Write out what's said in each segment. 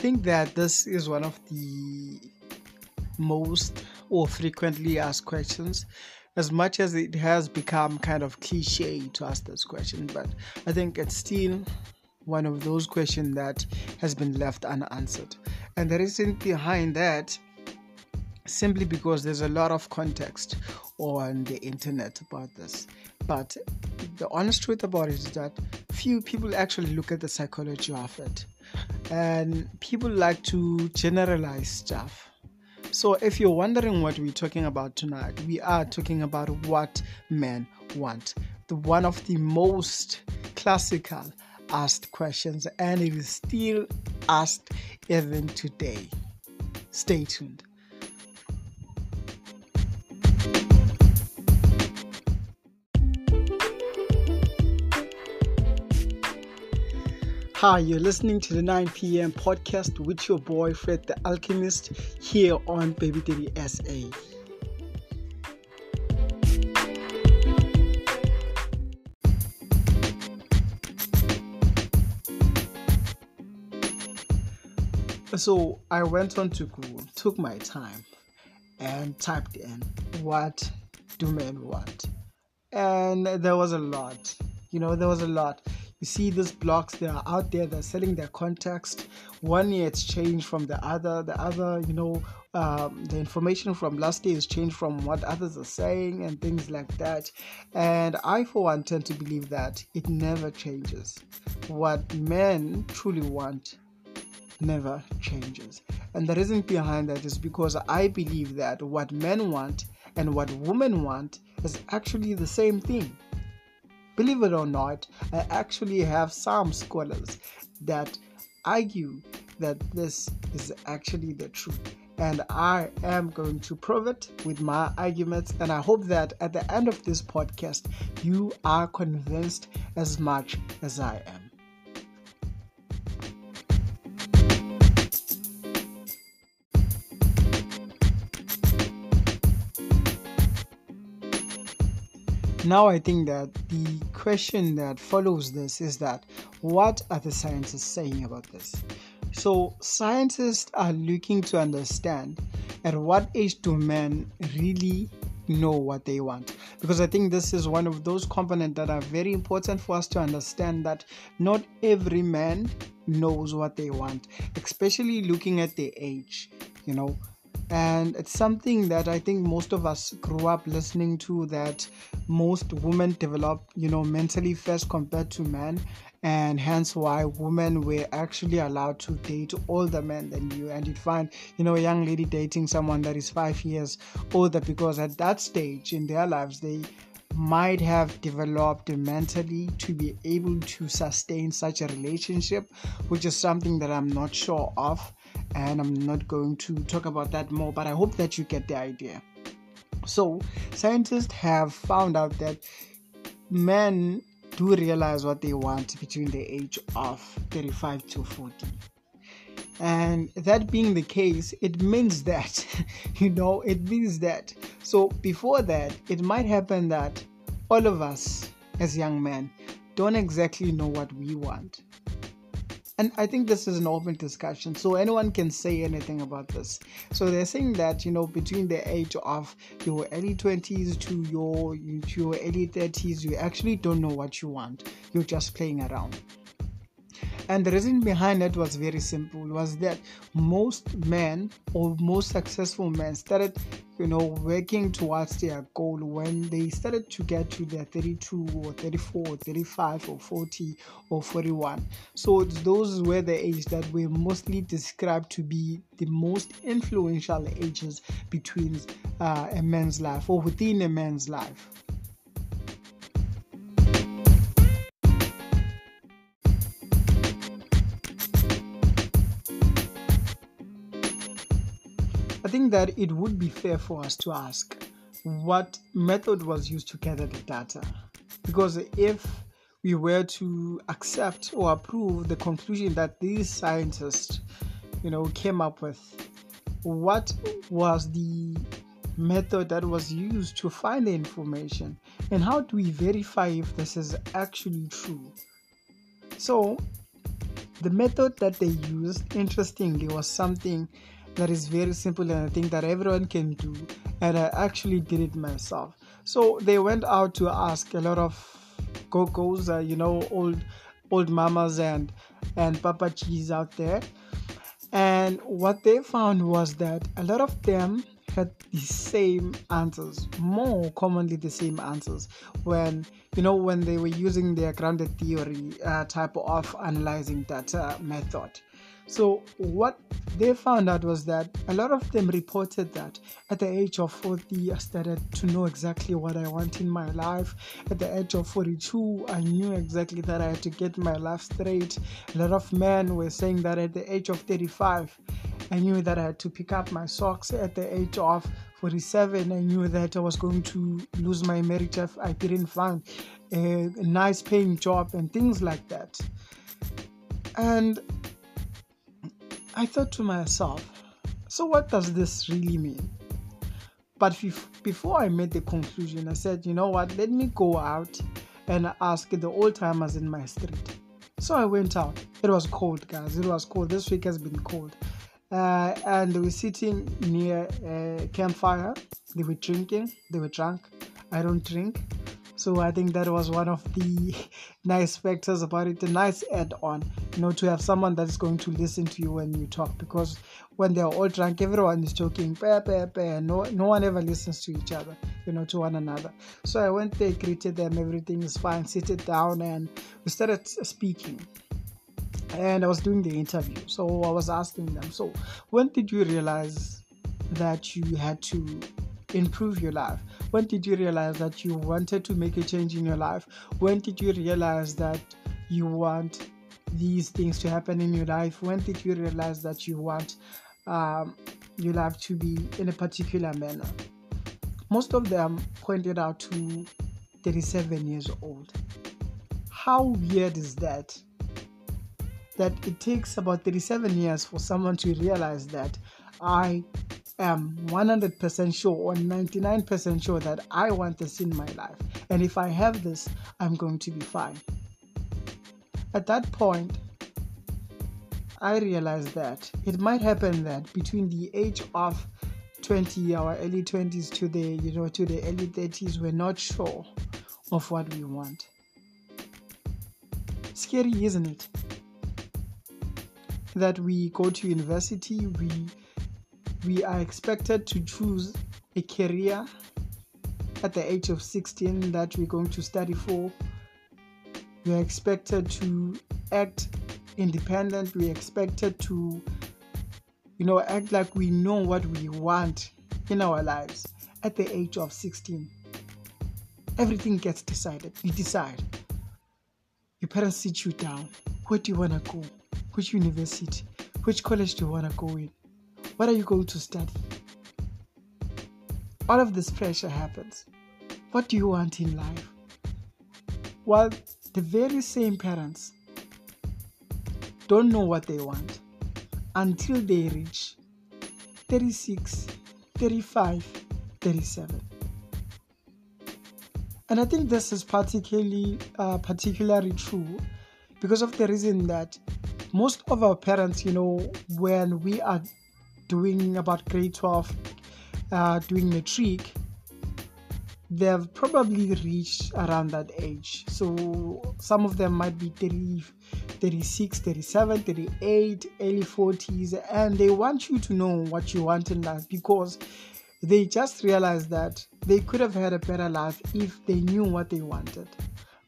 think that this is one of the most or frequently asked questions. As much as it has become kind of cliche to ask this question but i think it's still one of those questions that has been left unanswered. And the reason behind that simply because there's a lot of context on the internet about this. But the honest truth about it is that few people actually look at the psychology of it and people like to generalize stuff so, if you're wondering what we're talking about tonight, we are talking about what men want. The one of the most classical asked questions, and it is still asked even today. Stay tuned. Hi, you're listening to the 9 p.m. podcast with your boy Fred the Alchemist here on Baby Daddy SA. So I went on to Google, took my time, and typed in what do men want? And there was a lot. You know, there was a lot you see these blocks they are out there they're selling their context. One year it's changed from the other. The other you know um, the information from last year is changed from what others are saying and things like that. And i for one tend to believe that it never changes. What men truly want never changes. And the reason behind that is because i believe that what men want and what women want is actually the same thing Believe it or not, I actually have some scholars that argue that this is actually the truth. And I am going to prove it with my arguments. And I hope that at the end of this podcast, you are convinced as much as I am. Now, I think that the question that follows this is that what are the scientists saying about this? So, scientists are looking to understand at what age do men really know what they want because i think this is one of those components that are very important for us to understand that not every man knows what they want especially looking at the age you know and it's something that i think most of us grew up listening to that most women develop you know mentally first compared to men. And hence why women were actually allowed to date older men than you. And you'd find you know a young lady dating someone that is five years older because at that stage in their lives they might have developed mentally to be able to sustain such a relationship which is something that i'm not sure of and I'm not going to talk about that more, but I hope that you get the idea. So, scientists have found out that men do realize what they want between the age of 35 to 40. And that being the case, it means that, you know, it means that. So, before that, it might happen that all of us as young men don't exactly know what we want and i think this is an open discussion so anyone can say anything about this. So they're saying that you know between the age of your early 20s to your to your early 30s you actually don't know what you want. You're just playing around and the reason behind it was very simple was that most men or most successful men started you know working towards their goal when they started to get to their 32 or 34 or 35 or 40 or 41 so those were the ages that were mostly described to be the most influential ages between uh, a man's life or within a man's life think that it would be fair for us to ask what method was used to gather the data. Because if we were to accept or approve the conclusion that these scientists, you know, came up with, what was the method that was used to find the information and how do we verify if this is actually true? So, the method that they used, interestingly, was something that is very simple and I think that everyone can do. And I actually did it myself. So they went out to ask a lot of gogos, uh, you know, old old mamas and and papa papachis out there. And what they found was that a lot of them had the same answers, more commonly the same answers when you know when they were using their grounded theory uh, type of analyzing data method. So, what they found out was that a lot of them reported that at the age of 40, I started to know exactly what I want in my life. At the age of 42, I knew exactly that I had to get my life straight. A lot of men were saying that at the age of 35, I knew that I had to pick up my socks. At the age of 47, I knew that I was going to lose my marriage if I didn't find a nice paying job and things like that. And I thought to myself, so what does this really mean? But before I made the conclusion, I said, you know what, let me go out and ask the old timers in my street. So I went out. It was cold, guys. It was cold. This week has been cold. Uh, and they were sitting near a campfire. They were drinking. They were drunk. I don't drink. So I think that was one of the nice factors about it, a nice add-on, you know, to have someone that's going to listen to you when you talk. Because when they're all drunk, everyone is joking, bah, bah, bah. no, no one ever listens to each other, you know, to one another. So I went there, greeted them, everything is fine, seated down, and we started speaking and I was doing the interview. So I was asking them, so when did you realize that you had to improve your life? When did you realize that you wanted to make a change in your life? When did you realize that you want these things to happen in your life? When did you realize that you want um, your life to be in a particular manner? Most of them pointed out to 37 years old. How weird is that? That it takes about 37 years for someone to realize that I am 100% sure or 99% sure that I want this in my life. And if I have this, I'm going to be fine. At that point, I realized that it might happen that between the age of 20 our early 20s to the you know to the early 30s we're not sure of what we want scary isn't it that we go to university we we are expected to choose a career at the age of 16 that we're going to study for. We are expected to act independent. We are expected to, you know, act like we know what we want in our lives at the age of 16. Everything gets decided. You decide. Your parents sit you down. Where do you want to go? Which university? Which college do you want to go in? What are you going to study? All of this pressure happens. What do you want in life? Well, the very same parents don't know what they want until they reach 36, 35, 37. And I think this is particularly uh, particularly true because of the reason that most of our parents, you know, when we are doing about grade 12, uh, doing matric, they've probably reached around that age. So some of them might be 30, 36, 37, 38, early 40s, and they want you to know what you want in life because they just realized that they could have had a better life if they knew what they wanted.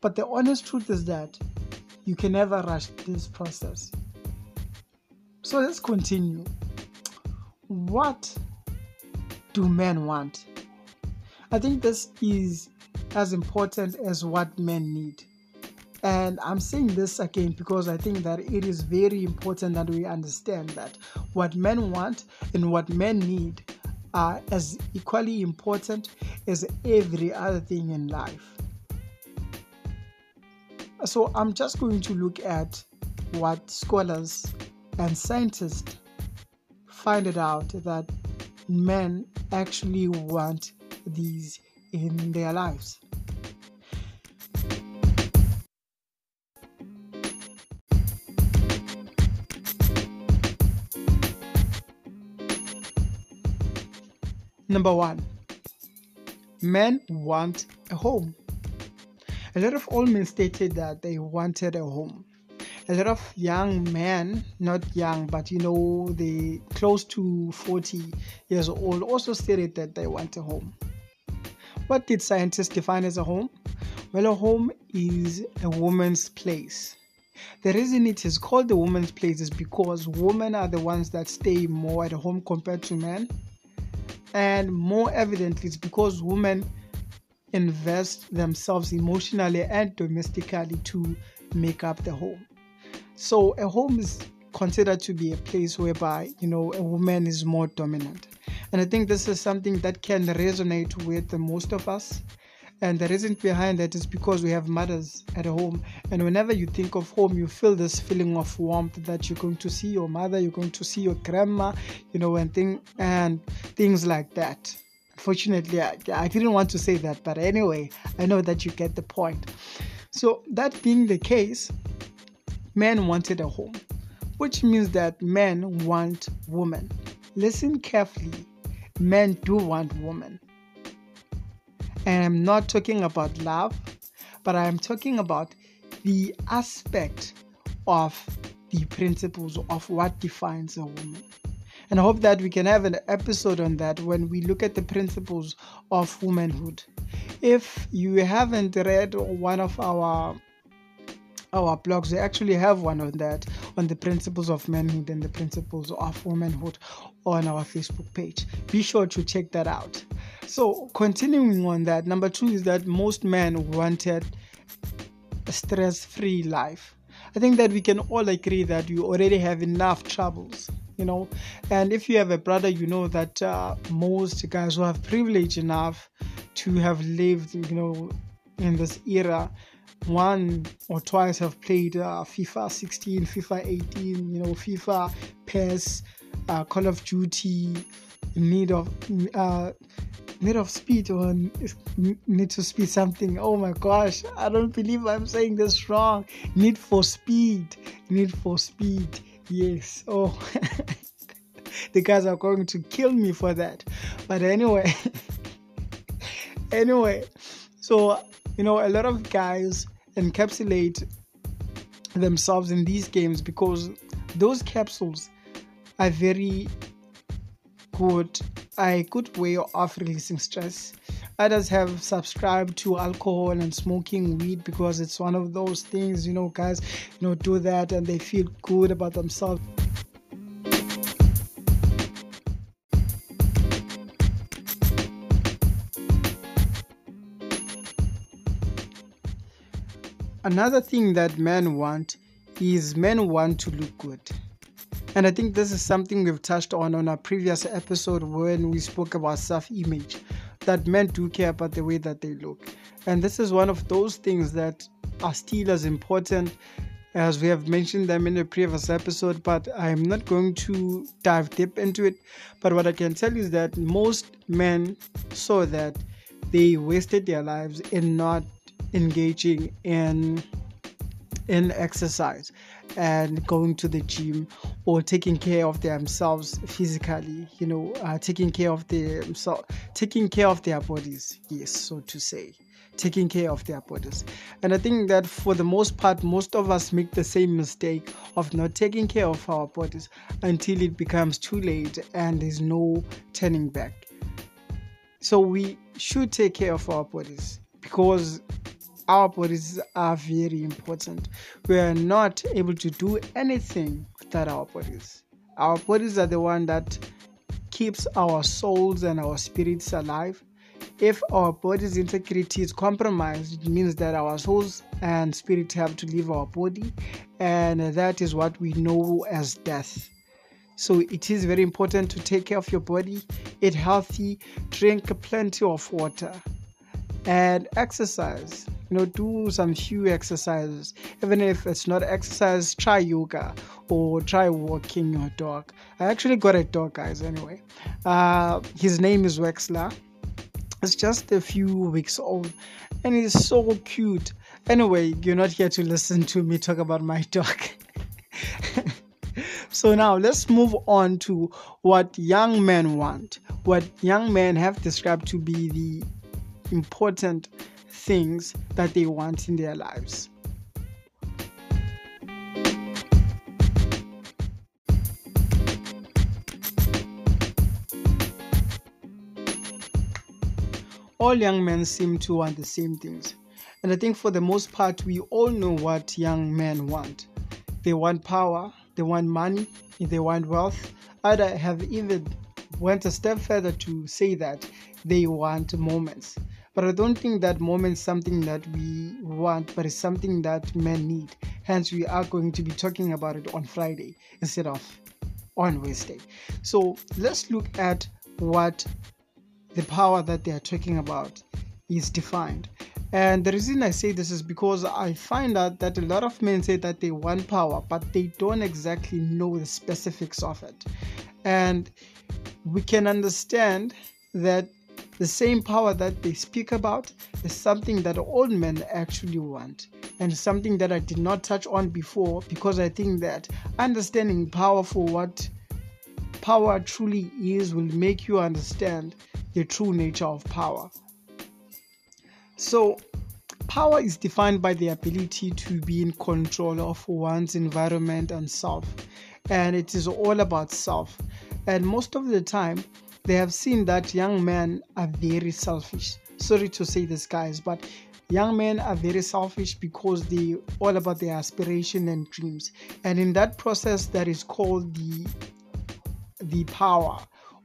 But the honest truth is that you can never rush this process. So let's continue what do men want? I think this is as important as what men need. And I'm saying this again because I think that it is very important that we understand that what men want and what men need are as equally important as every other thing in life. So I'm just going to look at what scholars and scientists find it out that men actually want these in their lives. Number one, men want a home. A lot of old men stated that they wanted a home. A lot of young men, not young, but you know, they close to 40 years old, also stated that they want a home. What did scientists define as a home? Well, a home is a woman's place. The reason it is called the woman's place is because women are the ones that stay more at home compared to men. And more evidently, it's because women invest themselves emotionally and domestically to make up the home. So a home is considered to be a place whereby, you know, a woman is more dominant. And I think this is something that can resonate with most of us. And the reason behind that is because we have mothers at home. And whenever you think of home, you feel this feeling of warmth that you're going to see your mother, you're going to see your grandma, you know, and thing and things like that. Fortunately, I, I didn't want to say that, but anyway, I know that you get the point. So, that being the case, men wanted a home, which means that men want women. Listen carefully men do want women. And I'm not talking about love, but I'm talking about the aspect of the principles of what defines a woman. And I hope that we can have an episode on that when we look at the principles of womanhood. If you haven't read one of our our blogs, we actually have one on that on the principles of manhood and the principles of womanhood on our Facebook page. Be sure to check that out. So, continuing on that, number two is that most men wanted a stress free life. I think that we can all agree that you already have enough troubles, you know. And if you have a brother, you know that uh, most guys who have privilege enough to have lived, you know, in this era one or twice have played uh, FIFA 16, FIFA 18, you know, FIFA, PES, uh, Call of Duty, Need of uh, Need of Speed or Need to Speed something. Oh my gosh, I don't believe I'm saying this wrong. Need for Speed, Need for Speed. Yes. Oh, the guys are going to kill me for that. But anyway, anyway, so you know, a lot of guys encapsulate themselves in these games because those capsules are very good, a good way of releasing stress. Others have subscribed to alcohol and smoking weed because it's one of those things, you know, guys, you know, do that and they feel good about themselves. Another thing that men want is men want to look good. And I think this is something we've touched on on our previous episode when we spoke about self image that men do care about the way that they look. And this is one of those things that are still as important as we have mentioned them in a previous episode, but I'm not going to dive deep into it. But what I can tell you is that most men saw that they wasted their lives in not engaging in in exercise and going to the gym or taking care of themselves physically you know uh, taking care of themselves taking care of their bodies yes so to say. Taking care of their bodies. And i think that for the most part most of us make the same mistake of not taking care of our bodies until it becomes too late and there's no turning back. So we should take care of our bodies because our bodies are very important. We are not able to do anything without our bodies. Our bodies are the one that keeps our souls and our spirits alive. If our body's integrity is compromised, it means that our souls and spirit have to leave our body, and that is what we know as death. So it is very important to take care of your body, eat healthy, drink plenty of water, and exercise you know do some few exercises. Even if it's not exercise try yoga or try walking your dog. I actually got a dog guys anyway. Uh, his name is wexler. It's just a few weeks old and he's so cute. Anyway you're not here to listen to me talk about my dog. So now let's move on to what young men want. What young men have described to be the important things that they want in their lives. All young men seem to want the same things. And I think for the most part, we all know what young men want. They want power, they want money, they want wealth. I'd have even went a step further to say that they want moments. But I don't think that moment is something that we want, but it's something that men need. Hence, we are going to be talking about it on Friday instead of on Wednesday. So let's look at what the power that they are talking about is defined. And the reason I say this is because I find out that a lot of men say that they want power, but they don't exactly know the specifics of it. And we can understand that the same power that they speak about is something that all men actually want and something that I did not touch on before because I think that understanding power for what power truly is will make you understand the true nature of power. So, power is defined by the ability to be in control of one's environment and self, and it is all about self. And most of the time, they have seen that young men are very selfish. Sorry to say this, guys, but young men are very selfish because they all about their aspiration and dreams. And in that process, that is called the the power,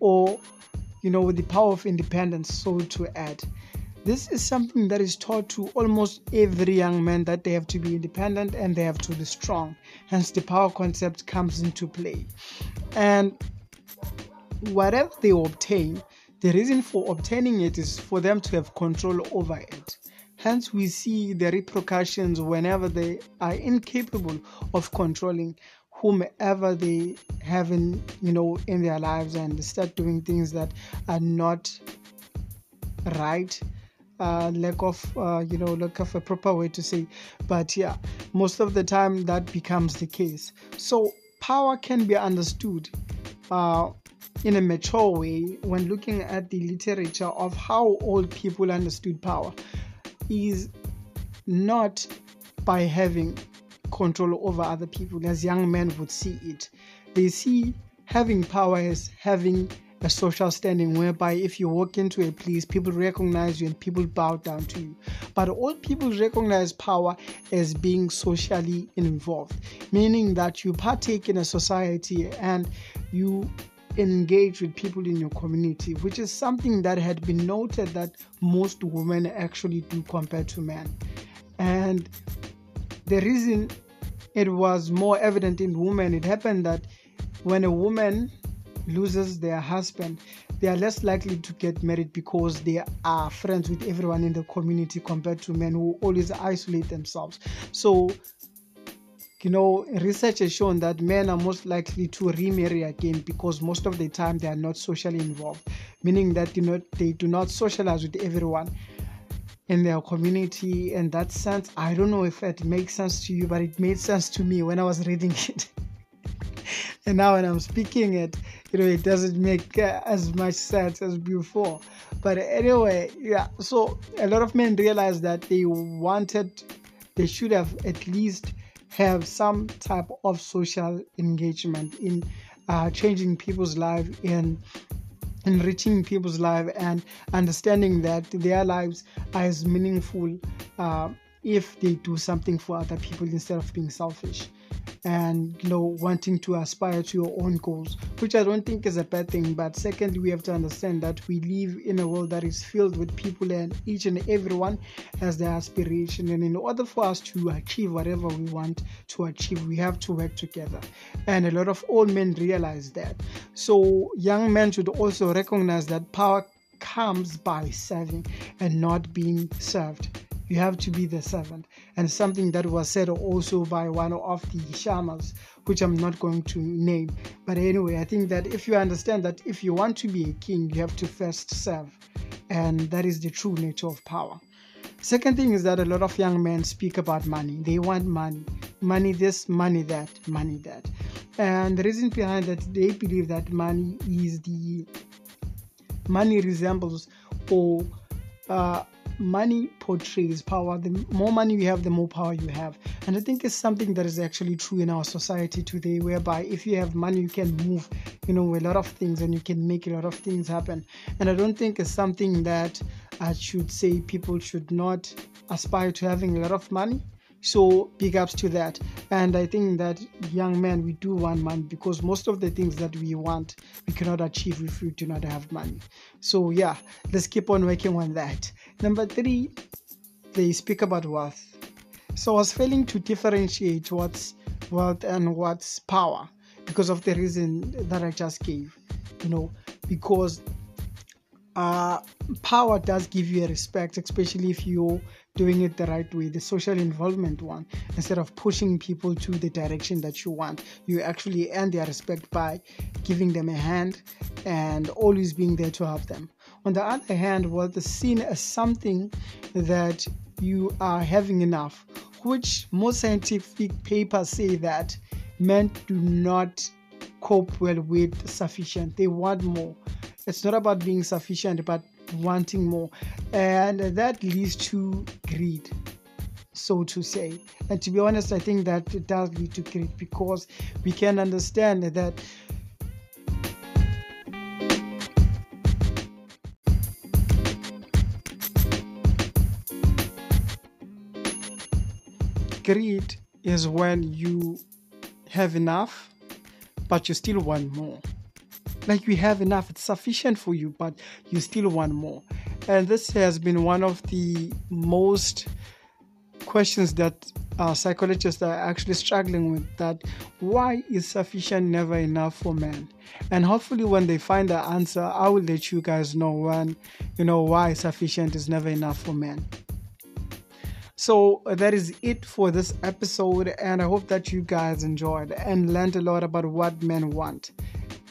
or you know, the power of independence. So to add, this is something that is taught to almost every young man that they have to be independent and they have to be strong. Hence, the power concept comes into play. And whatever they obtain, the reason for obtaining it is for them to have control over it. Hence, we see the repercussions whenever they are incapable of controlling whomever they have in, you know, in their lives and start doing things that are not right. Uh, lack of, uh, you know, lack of a proper way to say, but yeah, most of the time that becomes the case. So power can be understood uh, in a mature way when looking at the literature of how old people understood power is not by having control over other people as young men would see it. They see having power as having a social standing whereby if you walk into a place people recognize you and people bow down to you. But old people recognize power as being socially involved meaning that you partake in a society and you engage with people in your community, which is something that had been noted that most women actually do compared to men. And the reason it was more evident in women, it happened that when a woman loses their husband, they are less likely to get married because they are friends with everyone in the community compared to men who always isolate themselves. So you know, research has shown that men are most likely to remarry again because most of the time they are not socially involved, meaning that you know they do not socialize with everyone in their community. In that sense, I don't know if it makes sense to you, but it made sense to me when I was reading it. and now when I'm speaking it, you know, it doesn't make uh, as much sense as before. But anyway, yeah. So a lot of men realized that they wanted, they should have at least have some type of social engagement in uh, changing people's life in enriching people's life and understanding that their lives are as meaningful uh, if they do something for other people instead of being selfish and you know wanting to aspire to your own goals which i don't think is a bad thing. But secondly we have to understand that we live in a world that is filled with people and each and everyone has their aspiration. And in order for us to achieve whatever we want to achieve we have to work together. And a lot of old men realize that. So young men should also recognize that power comes by serving and not being served you have to be the servant. And something that was said also by one of the shamans, which I'm not going to name. But anyway, I think that if you understand that if you want to be a king, you have to first serve. And that is the true nature of power. Second thing is that a lot of young men speak about money. They want money. Money this, money that, money that. And the reason behind that, they believe that money is the money resembles or uh, money portrays power. The more money you have, the more power you have. And I think it's something that is actually true in our society today, whereby if you have money, you can move, you know, a lot of things and you can make a lot of things happen. And I don't think it's something that I should say people should not aspire to having a lot of money so big ups to that. And I think that young men, we do want money because most of the things that we want, we cannot achieve if we do not have money. So yeah, let's keep on working on that. Number three, they speak about wealth. So I was failing to differentiate what's wealth and what's power because of the reason that I just gave. You know, because uh, power does give you a respect, especially if you're doing it the right way, the social involvement one, instead of pushing people to the direction that you want. You actually earn their respect by giving them a hand and always being there to help them. On the other hand, what is seen as something that you are having enough, which most scientific papers say that men do not cope well with sufficient. They want more. It's not about being sufficient, but wanting more. And that leads to greed, so to say. And to be honest, I think that it does lead to greed because we can understand that. Greed is when you have enough, but you still want more. Like you have enough it's sufficient for you but you still want more. And this has been one of the most questions that uh, psychologists are actually struggling with that why is sufficient never enough for men and hopefully when they find the answer i will let you guys know when you know why sufficient is never enough for men so uh, that is it for this episode and i hope that you guys enjoyed and learned a lot about what men want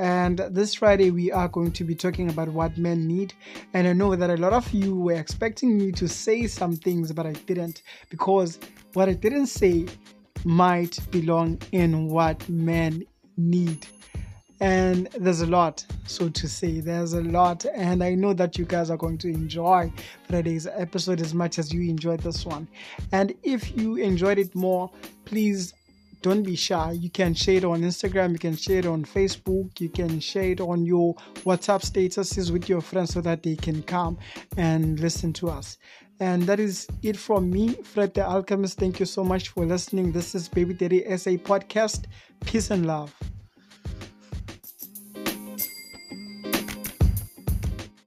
and this Friday, we are going to be talking about what men need. And I know that a lot of you were expecting me to say some things, but I didn't because what I didn't say might belong in what men need. And there's a lot, so to say. There's a lot. And I know that you guys are going to enjoy Friday's episode as much as you enjoyed this one. And if you enjoyed it more, please don't be shy. You can share it on Instagram, you can share it on Facebook, you can share it on your WhatsApp statuses with your friends so that they can come and listen to us. And that is it from me, Fred the Alchemist. Thank you so much for listening. This is Baby Daddy SA Podcast. Peace and love.